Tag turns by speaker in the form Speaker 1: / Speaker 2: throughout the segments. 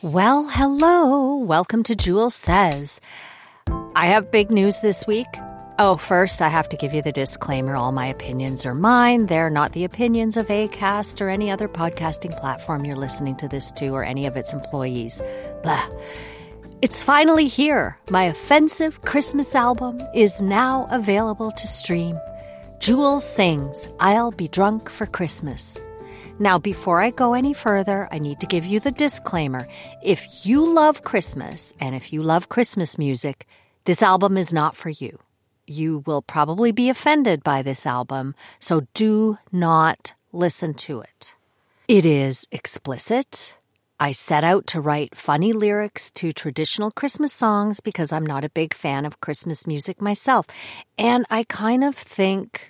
Speaker 1: Well, hello. Welcome to Jewels Says. I have big news this week. Oh, first, I have to give you the disclaimer all my opinions are mine. They're not the opinions of ACAST or any other podcasting platform you're listening to this to or any of its employees. Blah. It's finally here. My offensive Christmas album is now available to stream. Jewels sings I'll Be Drunk for Christmas. Now, before I go any further, I need to give you the disclaimer. If you love Christmas and if you love Christmas music, this album is not for you. You will probably be offended by this album, so do not listen to it. It is explicit. I set out to write funny lyrics to traditional Christmas songs because I'm not a big fan of Christmas music myself. And I kind of think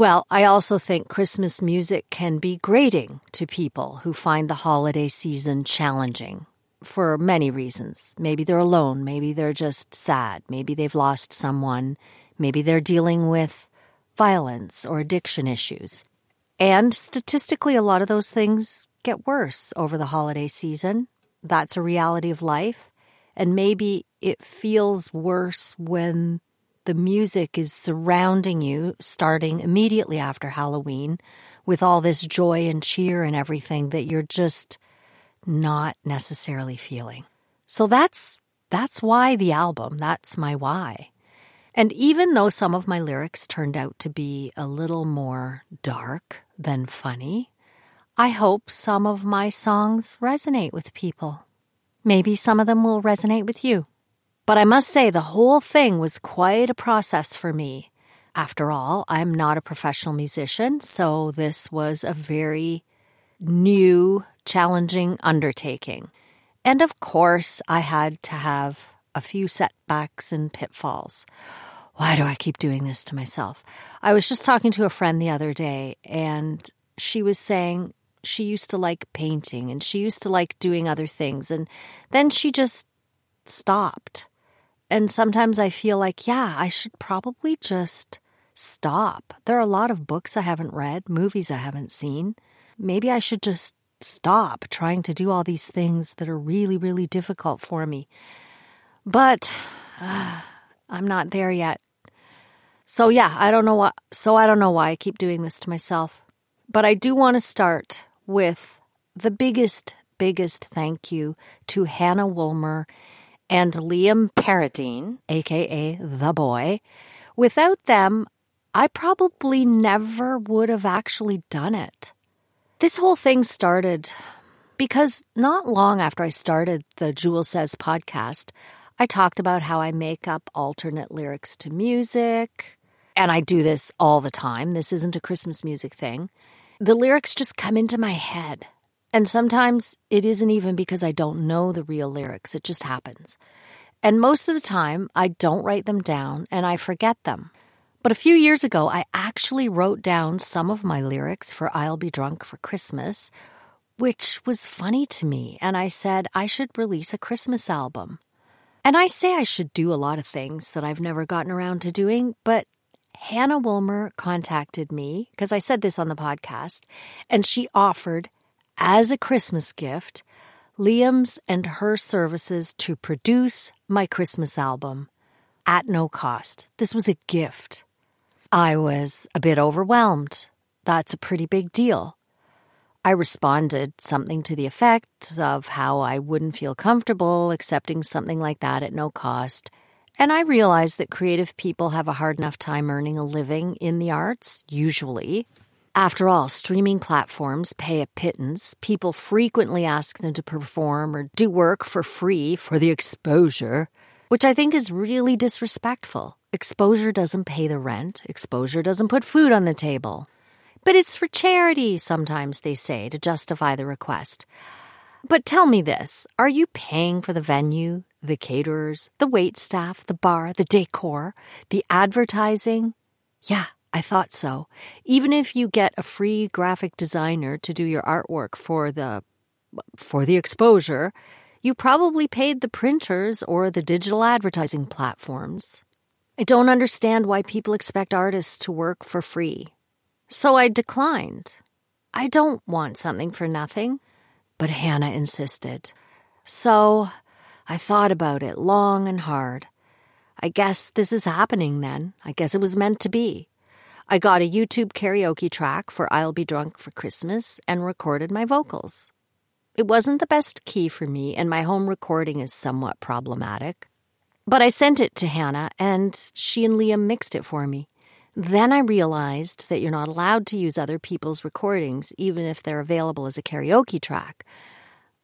Speaker 1: well, I also think Christmas music can be grating to people who find the holiday season challenging for many reasons. Maybe they're alone, maybe they're just sad, maybe they've lost someone, maybe they're dealing with violence or addiction issues. And statistically, a lot of those things get worse over the holiday season. That's a reality of life. And maybe it feels worse when the music is surrounding you starting immediately after Halloween with all this joy and cheer and everything that you're just not necessarily feeling. So that's that's why the album, that's my why. And even though some of my lyrics turned out to be a little more dark than funny, I hope some of my songs resonate with people. Maybe some of them will resonate with you. But I must say, the whole thing was quite a process for me. After all, I'm not a professional musician, so this was a very new, challenging undertaking. And of course, I had to have a few setbacks and pitfalls. Why do I keep doing this to myself? I was just talking to a friend the other day, and she was saying she used to like painting and she used to like doing other things, and then she just stopped. And sometimes I feel like, yeah, I should probably just stop. There are a lot of books I haven't read, movies I haven't seen. Maybe I should just stop trying to do all these things that are really, really difficult for me. But uh, I'm not there yet. So yeah, I don't know what so I don't know why I keep doing this to myself. But I do want to start with the biggest biggest thank you to Hannah Woolmer and Liam Parradine, aka The Boy. Without them, I probably never would have actually done it. This whole thing started because not long after I started the Jewels Says podcast, I talked about how I make up alternate lyrics to music. And I do this all the time. This isn't a Christmas music thing. The lyrics just come into my head. And sometimes it isn't even because I don't know the real lyrics, it just happens. And most of the time, I don't write them down and I forget them. But a few years ago, I actually wrote down some of my lyrics for I'll Be Drunk for Christmas, which was funny to me, and I said I should release a Christmas album. And I say I should do a lot of things that I've never gotten around to doing, but Hannah Woolmer contacted me because I said this on the podcast, and she offered, as a Christmas gift, Liam's and her services to produce my Christmas album at no cost. This was a gift. I was a bit overwhelmed. That's a pretty big deal. I responded something to the effect of how I wouldn't feel comfortable accepting something like that at no cost. And I realized that creative people have a hard enough time earning a living in the arts, usually. After all, streaming platforms pay a pittance. People frequently ask them to perform or do work for free for the exposure, which I think is really disrespectful. Exposure doesn't pay the rent, exposure doesn't put food on the table. But it's for charity, sometimes they say, to justify the request. But tell me this are you paying for the venue, the caterers, the wait staff, the bar, the decor, the advertising? Yeah, I thought so. Even if you get a free graphic designer to do your artwork for the for the exposure, you probably paid the printers or the digital advertising platforms. I don't understand why people expect artists to work for free. So I declined. I don't want something for nothing. But Hannah insisted. So I thought about it long and hard. I guess this is happening then. I guess it was meant to be. I got a YouTube karaoke track for I'll Be Drunk for Christmas and recorded my vocals. It wasn't the best key for me, and my home recording is somewhat problematic. But I sent it to Hannah, and she and Liam mixed it for me. Then I realized that you're not allowed to use other people's recordings, even if they're available as a karaoke track.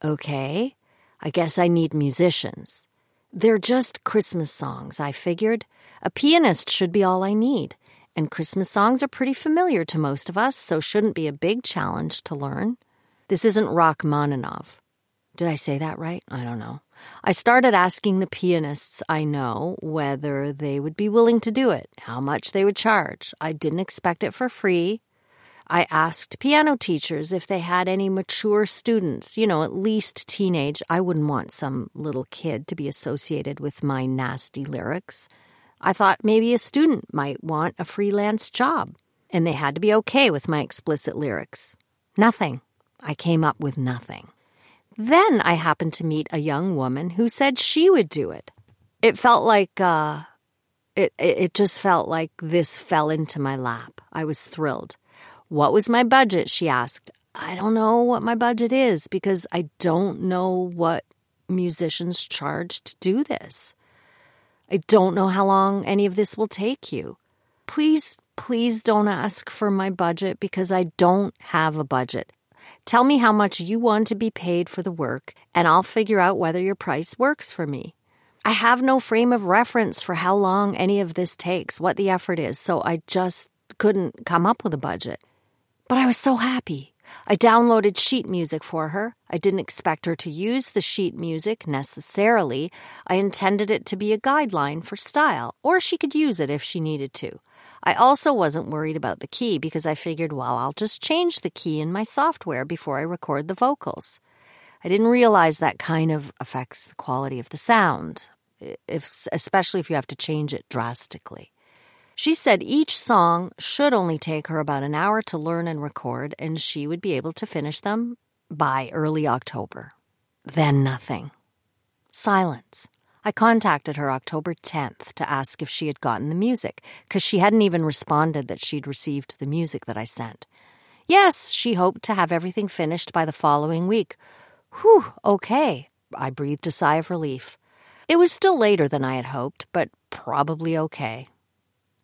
Speaker 1: Okay, I guess I need musicians. They're just Christmas songs, I figured. A pianist should be all I need, and Christmas songs are pretty familiar to most of us, so shouldn't be a big challenge to learn. This isn't Rachmaninoff. Did I say that right? I don't know. I started asking the pianists I know whether they would be willing to do it, how much they would charge. I didn't expect it for free. I asked piano teachers if they had any mature students, you know, at least teenage. I wouldn't want some little kid to be associated with my nasty lyrics. I thought maybe a student might want a freelance job, and they had to be okay with my explicit lyrics. Nothing. I came up with nothing. Then I happened to meet a young woman who said she would do it. It felt like, uh, it, it just felt like this fell into my lap. I was thrilled. What was my budget? She asked. I don't know what my budget is because I don't know what musicians charge to do this. I don't know how long any of this will take you. Please, please don't ask for my budget because I don't have a budget. Tell me how much you want to be paid for the work, and I'll figure out whether your price works for me. I have no frame of reference for how long any of this takes, what the effort is, so I just couldn't come up with a budget. But I was so happy. I downloaded sheet music for her. I didn't expect her to use the sheet music necessarily. I intended it to be a guideline for style, or she could use it if she needed to. I also wasn't worried about the key because I figured, well, I'll just change the key in my software before I record the vocals. I didn't realize that kind of affects the quality of the sound, if, especially if you have to change it drastically. She said each song should only take her about an hour to learn and record, and she would be able to finish them by early October. Then nothing. Silence. I contacted her October 10th to ask if she had gotten the music, because she hadn't even responded that she'd received the music that I sent. Yes, she hoped to have everything finished by the following week. Whew, okay. I breathed a sigh of relief. It was still later than I had hoped, but probably okay.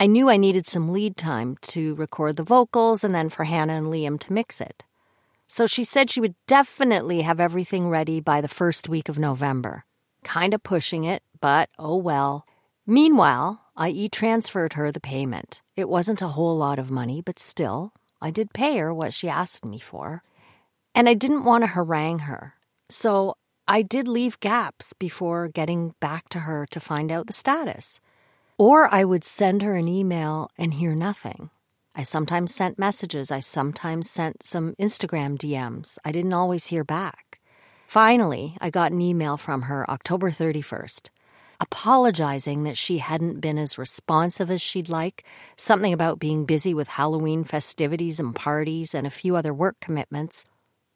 Speaker 1: I knew I needed some lead time to record the vocals and then for Hannah and Liam to mix it. So she said she would definitely have everything ready by the first week of November. Kind of pushing it, but oh well. Meanwhile, I e transferred her the payment. It wasn't a whole lot of money, but still, I did pay her what she asked me for. And I didn't want to harangue her. So I did leave gaps before getting back to her to find out the status. Or I would send her an email and hear nothing. I sometimes sent messages. I sometimes sent some Instagram DMs. I didn't always hear back. Finally, I got an email from her October 31st, apologizing that she hadn't been as responsive as she'd like, something about being busy with Halloween festivities and parties and a few other work commitments.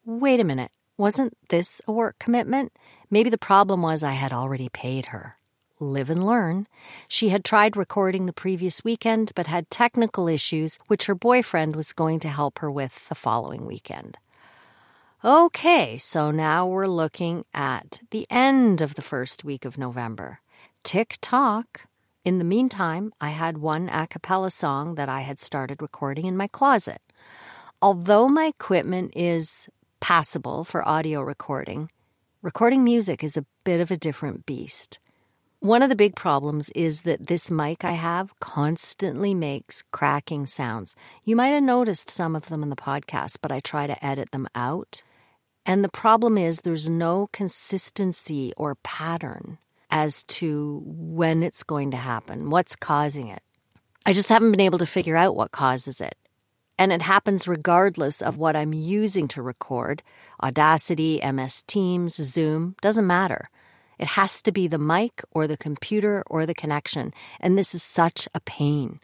Speaker 1: Wait a minute, wasn't this a work commitment? Maybe the problem was I had already paid her live and learn. She had tried recording the previous weekend, but had technical issues, which her boyfriend was going to help her with the following weekend. Okay, so now we're looking at the end of the first week of November. Tick tock. In the meantime, I had one a cappella song that I had started recording in my closet. Although my equipment is passable for audio recording, recording music is a bit of a different beast. One of the big problems is that this mic I have constantly makes cracking sounds. You might have noticed some of them in the podcast, but I try to edit them out. And the problem is there's no consistency or pattern as to when it's going to happen, what's causing it. I just haven't been able to figure out what causes it. And it happens regardless of what I'm using to record Audacity, MS Teams, Zoom, doesn't matter. It has to be the mic or the computer or the connection, and this is such a pain.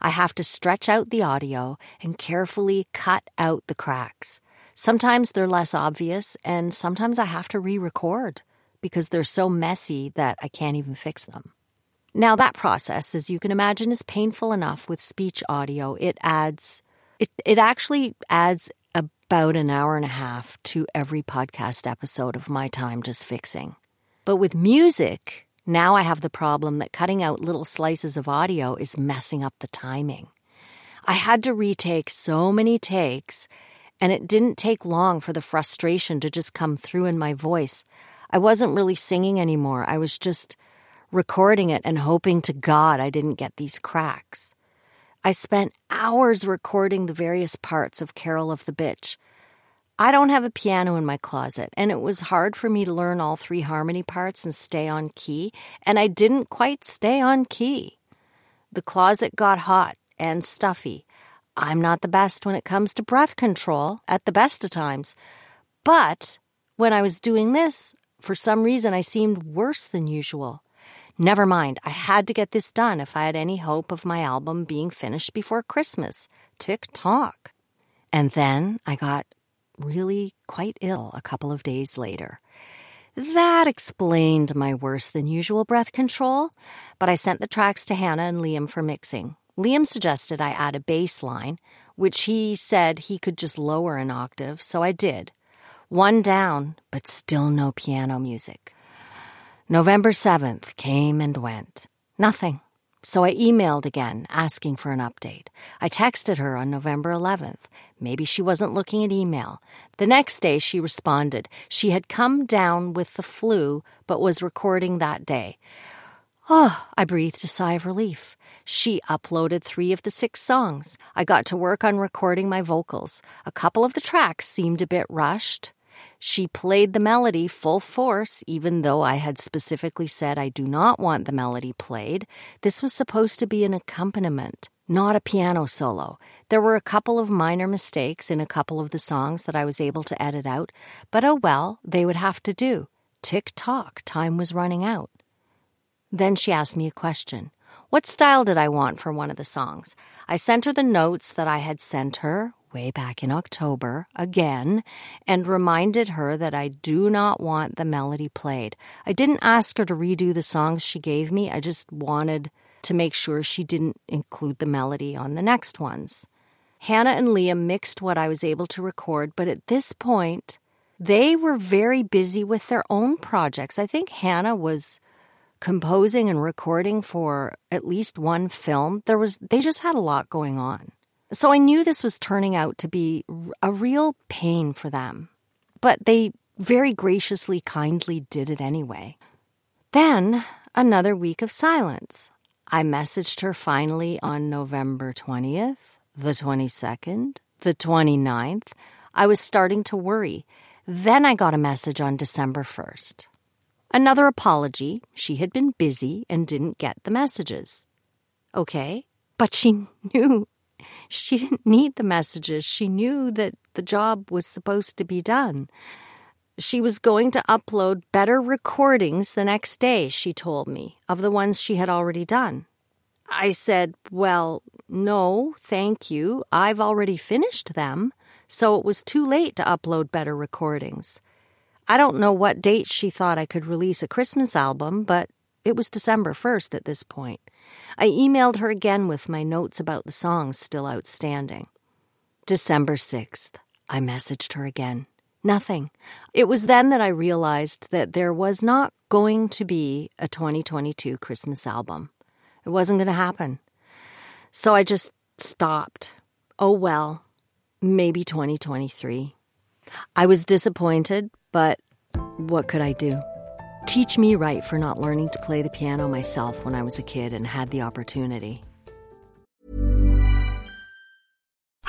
Speaker 1: I have to stretch out the audio and carefully cut out the cracks. Sometimes they're less obvious, and sometimes I have to re record because they're so messy that I can't even fix them. Now, that process, as you can imagine, is painful enough with speech audio. It adds, it, it actually adds about an hour and a half to every podcast episode of my time just fixing. But with music, now I have the problem that cutting out little slices of audio is messing up the timing. I had to retake so many takes, and it didn't take long for the frustration to just come through in my voice. I wasn't really singing anymore. I was just recording it and hoping to God I didn't get these cracks. I spent hours recording the various parts of Carol of the Bitch, I don't have a piano in my closet, and it was hard for me to learn all three harmony parts and stay on key, and I didn't quite stay on key. The closet got hot and stuffy. I'm not the best when it comes to breath control at the best of times. But when I was doing this, for some reason I seemed worse than usual. Never mind, I had to get this done if I had any hope of my album being finished before Christmas. Tick tock. And then I got really quite ill a couple of days later. That explained my worse than usual breath control, but I sent the tracks to Hannah and Liam for mixing. Liam suggested I add a bass line, which he said he could just lower an octave, so I did. One down, but still no piano music. November 7th came and went. Nothing. So I emailed again, asking for an update. I texted her on November 11th. Maybe she wasn't looking at email. The next day, she responded. She had come down with the flu, but was recording that day. Oh, I breathed a sigh of relief. She uploaded three of the six songs. I got to work on recording my vocals. A couple of the tracks seemed a bit rushed. She played the melody full force, even though I had specifically said I do not want the melody played. This was supposed to be an accompaniment, not a piano solo. There were a couple of minor mistakes in a couple of the songs that I was able to edit out, but oh well, they would have to do. Tick tock, time was running out. Then she asked me a question. What style did I want for one of the songs? I sent her the notes that I had sent her way back in October again and reminded her that I do not want the melody played. I didn't ask her to redo the songs she gave me, I just wanted to make sure she didn't include the melody on the next ones. Hannah and Leah mixed what I was able to record, but at this point, they were very busy with their own projects. I think Hannah was composing and recording for at least one film. There was they just had a lot going on. So I knew this was turning out to be a real pain for them. But they very graciously kindly did it anyway. Then another week of silence. I messaged her finally on November 20th, the 22nd, the 29th. I was starting to worry. Then I got a message on December 1st. Another apology. She had been busy and didn't get the messages. Okay, but she knew she didn't need the messages. She knew that the job was supposed to be done. She was going to upload better recordings the next day, she told me, of the ones she had already done. I said, Well, no, thank you. I've already finished them, so it was too late to upload better recordings. I don't know what date she thought I could release a Christmas album, but it was December 1st at this point. I emailed her again with my notes about the songs still outstanding. December 6th, I messaged her again. Nothing. It was then that I realized that there was not going to be a 2022 Christmas album. It wasn't going to happen. So I just stopped. Oh well, maybe 2023. I was disappointed, but what could I do? Teach me right for not learning to play the piano myself when I was a kid and had the opportunity.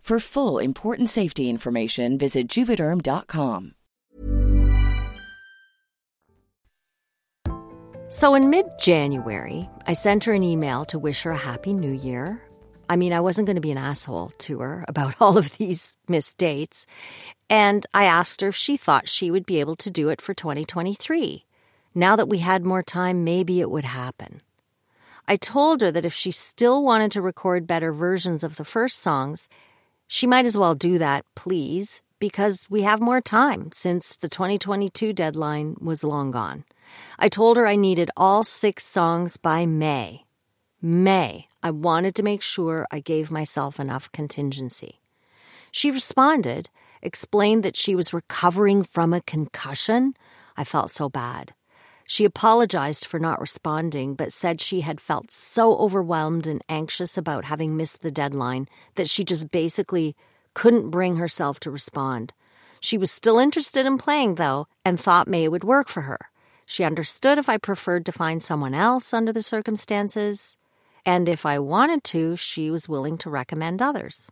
Speaker 2: For full important safety information, visit juvederm.com.
Speaker 1: So in mid January, I sent her an email to wish her a happy new year. I mean, I wasn't going to be an asshole to her about all of these missed dates. And I asked her if she thought she would be able to do it for 2023. Now that we had more time, maybe it would happen. I told her that if she still wanted to record better versions of the first songs, she might as well do that, please, because we have more time since the 2022 deadline was long gone. I told her I needed all six songs by May. May. I wanted to make sure I gave myself enough contingency. She responded, explained that she was recovering from a concussion. I felt so bad. She apologized for not responding, but said she had felt so overwhelmed and anxious about having missed the deadline that she just basically couldn't bring herself to respond. She was still interested in playing, though, and thought May would work for her. She understood if I preferred to find someone else under the circumstances, and if I wanted to, she was willing to recommend others.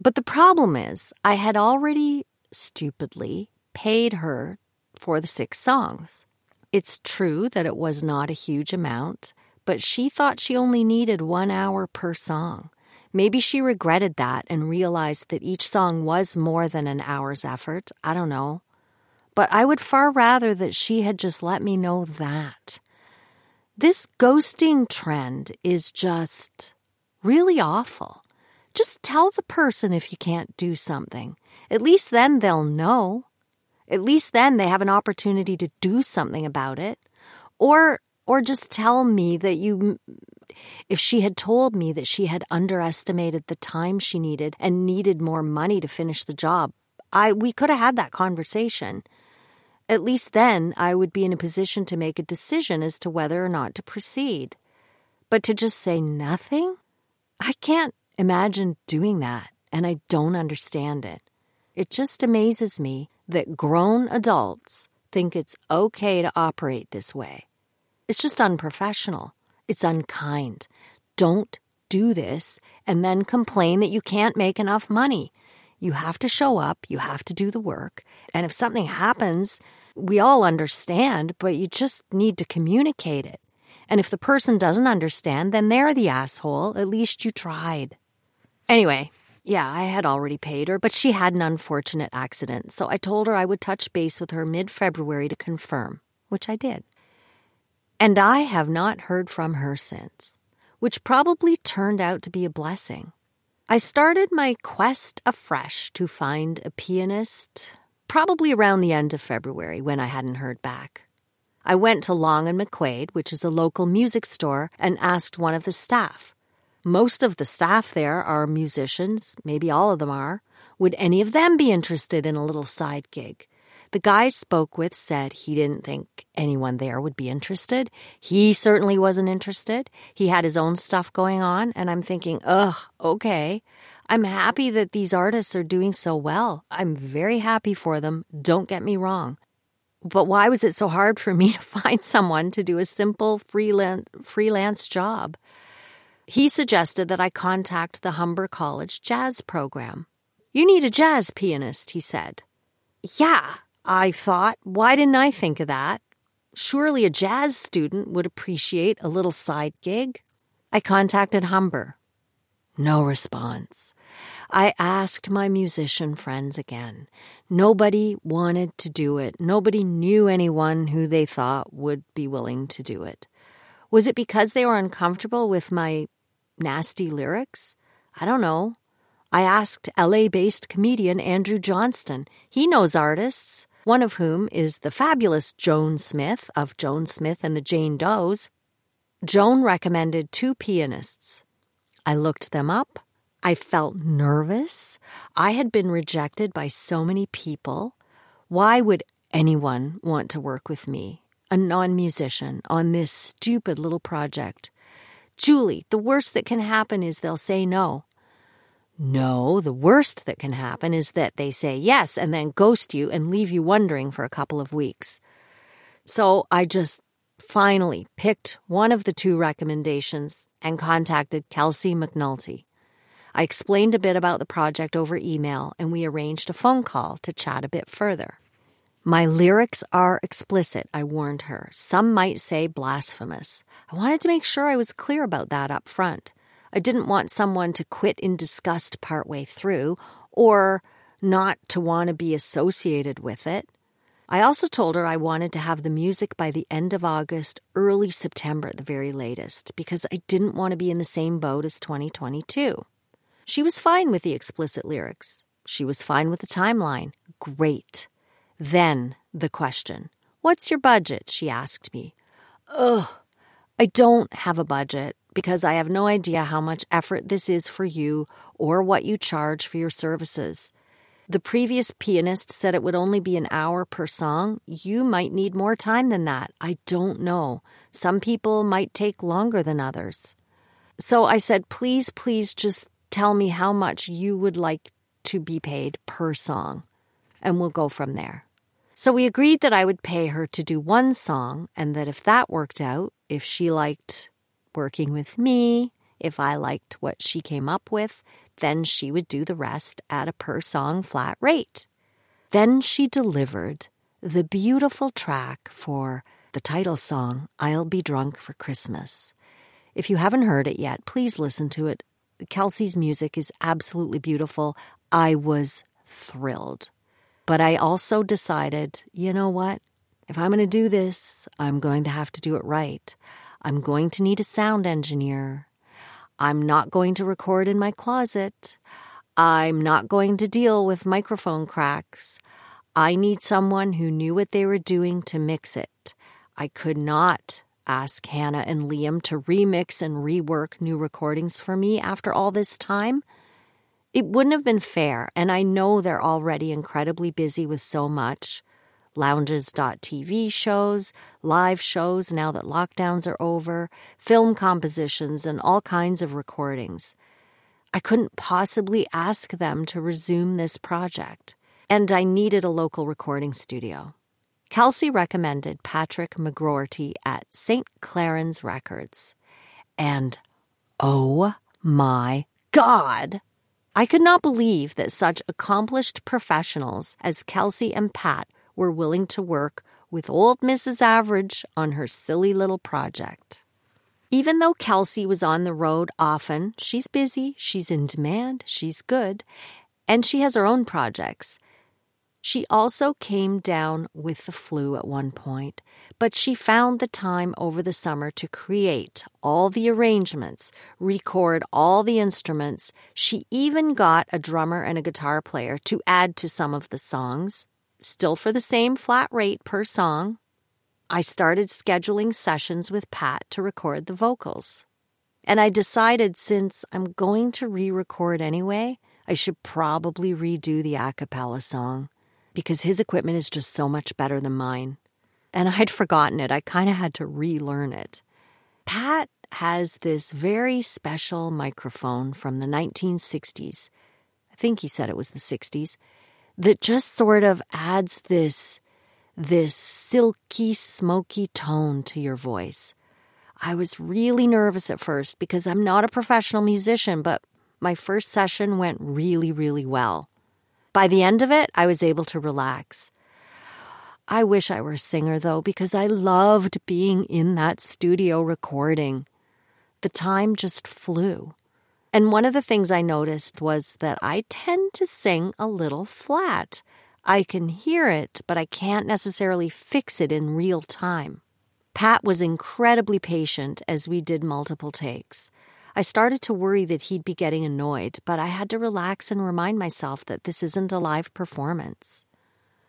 Speaker 1: But the problem is, I had already stupidly paid her for the six songs. It's true that it was not a huge amount, but she thought she only needed one hour per song. Maybe she regretted that and realized that each song was more than an hour's effort. I don't know. But I would far rather that she had just let me know that. This ghosting trend is just really awful. Just tell the person if you can't do something. At least then they'll know. At least then they have an opportunity to do something about it. Or or just tell me that you if she had told me that she had underestimated the time she needed and needed more money to finish the job, I we could have had that conversation. At least then I would be in a position to make a decision as to whether or not to proceed. But to just say nothing? I can't imagine doing that, and I don't understand it. It just amazes me that grown adults think it's okay to operate this way. It's just unprofessional. It's unkind. Don't do this and then complain that you can't make enough money. You have to show up, you have to do the work, and if something happens, we all understand, but you just need to communicate it. And if the person doesn't understand, then they're the asshole. At least you tried. Anyway, yeah, I had already paid her, but she had an unfortunate accident, so I told her I would touch base with her mid February to confirm, which I did. And I have not heard from her since, which probably turned out to be a blessing. I started my quest afresh to find a pianist probably around the end of February when I hadn't heard back. I went to Long and McQuade, which is a local music store, and asked one of the staff. Most of the staff there are musicians, maybe all of them are. Would any of them be interested in a little side gig? The guy I spoke with said he didn't think anyone there would be interested. He certainly wasn't interested. He had his own stuff going on, and I'm thinking, ugh, okay. I'm happy that these artists are doing so well. I'm very happy for them. Don't get me wrong. But why was it so hard for me to find someone to do a simple freelance, freelance job? He suggested that I contact the Humber College jazz program. You need a jazz pianist, he said. Yeah, I thought, why didn't I think of that? Surely a jazz student would appreciate a little side gig. I contacted Humber. No response. I asked my musician friends again. Nobody wanted to do it. Nobody knew anyone who they thought would be willing to do it. Was it because they were uncomfortable with my nasty lyrics? I don't know. I asked LA based comedian Andrew Johnston. He knows artists, one of whom is the fabulous Joan Smith of Joan Smith and the Jane Does. Joan recommended two pianists. I looked them up. I felt nervous. I had been rejected by so many people. Why would anyone want to work with me, a non musician, on this stupid little project? Julie, the worst that can happen is they'll say no. No, the worst that can happen is that they say yes and then ghost you and leave you wondering for a couple of weeks. So I just finally picked one of the two recommendations and contacted Kelsey McNulty. I explained a bit about the project over email, and we arranged a phone call to chat a bit further. My lyrics are explicit, I warned her. Some might say blasphemous. I wanted to make sure I was clear about that up front. I didn't want someone to quit in disgust partway through, or not to want to be associated with it. I also told her I wanted to have the music by the end of August, early September at the very latest, because I didn't want to be in the same boat as 2022. She was fine with the explicit lyrics. She was fine with the timeline. Great. Then the question What's your budget? she asked me. Ugh, I don't have a budget because I have no idea how much effort this is for you or what you charge for your services. The previous pianist said it would only be an hour per song. You might need more time than that. I don't know. Some people might take longer than others. So I said, please, please just tell me how much you would like to be paid per song, and we'll go from there. So we agreed that I would pay her to do one song, and that if that worked out, if she liked working with me, if I liked what she came up with, then she would do the rest at a per song flat rate. Then she delivered the beautiful track for the title song, I'll Be Drunk for Christmas. If you haven't heard it yet, please listen to it Kelsey's music is absolutely beautiful. I was thrilled. But I also decided, you know what? If I'm going to do this, I'm going to have to do it right. I'm going to need a sound engineer. I'm not going to record in my closet. I'm not going to deal with microphone cracks. I need someone who knew what they were doing to mix it. I could not ask Hannah and Liam to remix and rework new recordings for me after all this time. It wouldn't have been fair, and I know they're already incredibly busy with so much lounges.tv shows, live shows now that lockdowns are over, film compositions, and all kinds of recordings. I couldn't possibly ask them to resume this project, and I needed a local recording studio. Kelsey recommended Patric McGroarty at St. Clarence Records. And oh my God! I could not believe that such accomplished professionals as Kelsey and Pat were willing to work with old Mrs. Average on her silly little project. Even though Kelsey was on the road often, she's busy, she's in demand, she's good, and she has her own projects. She also came down with the flu at one point, but she found the time over the summer to create all the arrangements, record all the instruments. She even got a drummer and a guitar player to add to some of the songs, still for the same flat rate per song. I started scheduling sessions with Pat to record the vocals. And I decided since I'm going to re record anyway, I should probably redo the a cappella song because his equipment is just so much better than mine. And I'd forgotten it. I kind of had to relearn it. Pat has this very special microphone from the 1960s. I think he said it was the 60s that just sort of adds this this silky, smoky tone to your voice. I was really nervous at first because I'm not a professional musician, but my first session went really, really well. By the end of it, I was able to relax. I wish I were a singer, though, because I loved being in that studio recording. The time just flew. And one of the things I noticed was that I tend to sing a little flat. I can hear it, but I can't necessarily fix it in real time. Pat was incredibly patient as we did multiple takes. I started to worry that he'd be getting annoyed, but I had to relax and remind myself that this isn't a live performance.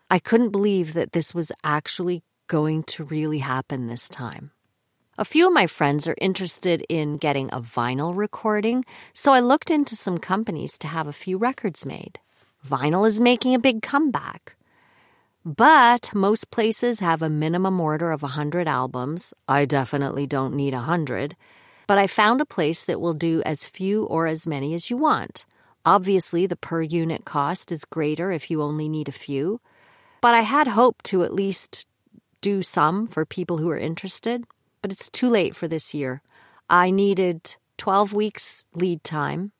Speaker 1: I couldn't believe that this was actually going to really happen this time. A few of my friends are interested in getting a vinyl recording, so I looked into some companies to have a few records made. Vinyl is making a big comeback. But most places have a minimum order of 100 albums. I definitely don't need 100. But I found a place that will do as few or as many as you want. Obviously, the per unit cost is greater if you only need a few. But I had hoped to at least do some for people who are interested. But it's too late for this year. I needed 12 weeks lead time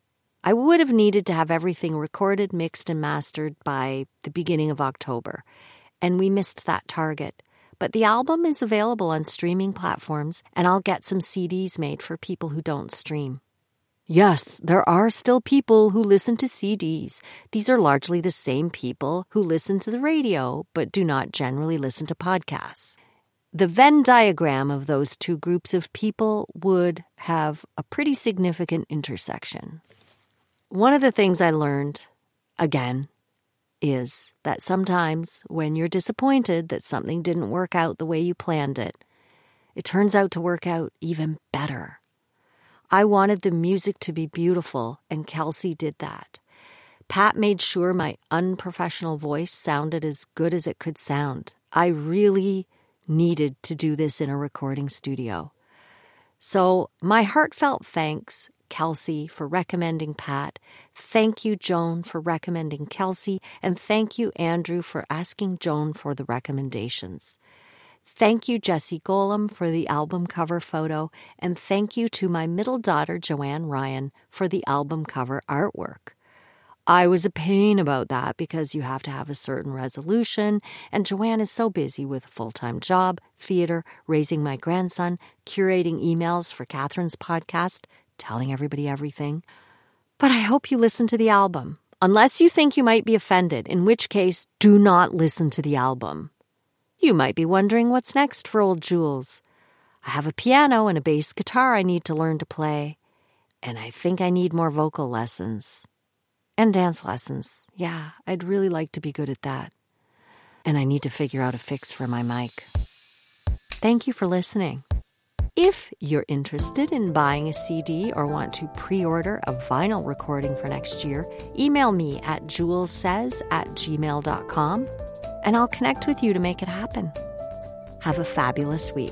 Speaker 1: I would have needed to have everything recorded, mixed, and mastered by the beginning of October, and we missed that target. But the album is available on streaming platforms, and I'll get some CDs made for people who don't stream. Yes, there are still people who listen to CDs. These are largely the same people who listen to the radio, but do not generally listen to podcasts. The Venn diagram of those two groups of people would have a pretty significant intersection. One of the things I learned, again, is that sometimes when you're disappointed that something didn't work out the way you planned it, it turns out to work out even better. I wanted the music to be beautiful, and Kelsey did that. Pat made sure my unprofessional voice sounded as good as it could sound. I really needed to do this in a recording studio. So, my heartfelt thanks Kelsey for recommending Pat. Thank you, Joan, for recommending Kelsey. And thank you, Andrew, for asking Joan for the recommendations. Thank you, Jesse Golem, for the album cover photo. And thank you to my middle daughter, Joanne Ryan, for the album cover artwork. I was a pain about that because you have to have a certain resolution, and Joanne is so busy with a full time job, theater, raising my grandson, curating emails for Catherine's podcast, telling everybody everything. But I hope you listen to the album, unless you think you might be offended, in which case, do not listen to the album. You might be wondering what's next for old Jewels. I have a piano and a bass guitar I need to learn to play, and I think I need more vocal lessons. And dance lessons. Yeah, I'd really like to be good at that. and I need to figure out a fix for my mic. Thank you for listening. If you're interested in buying a CD or want to pre order a vinyl recording for next year, email me at jewelssays at gmail.com and I'll connect with you to make it happen. Have a fabulous week.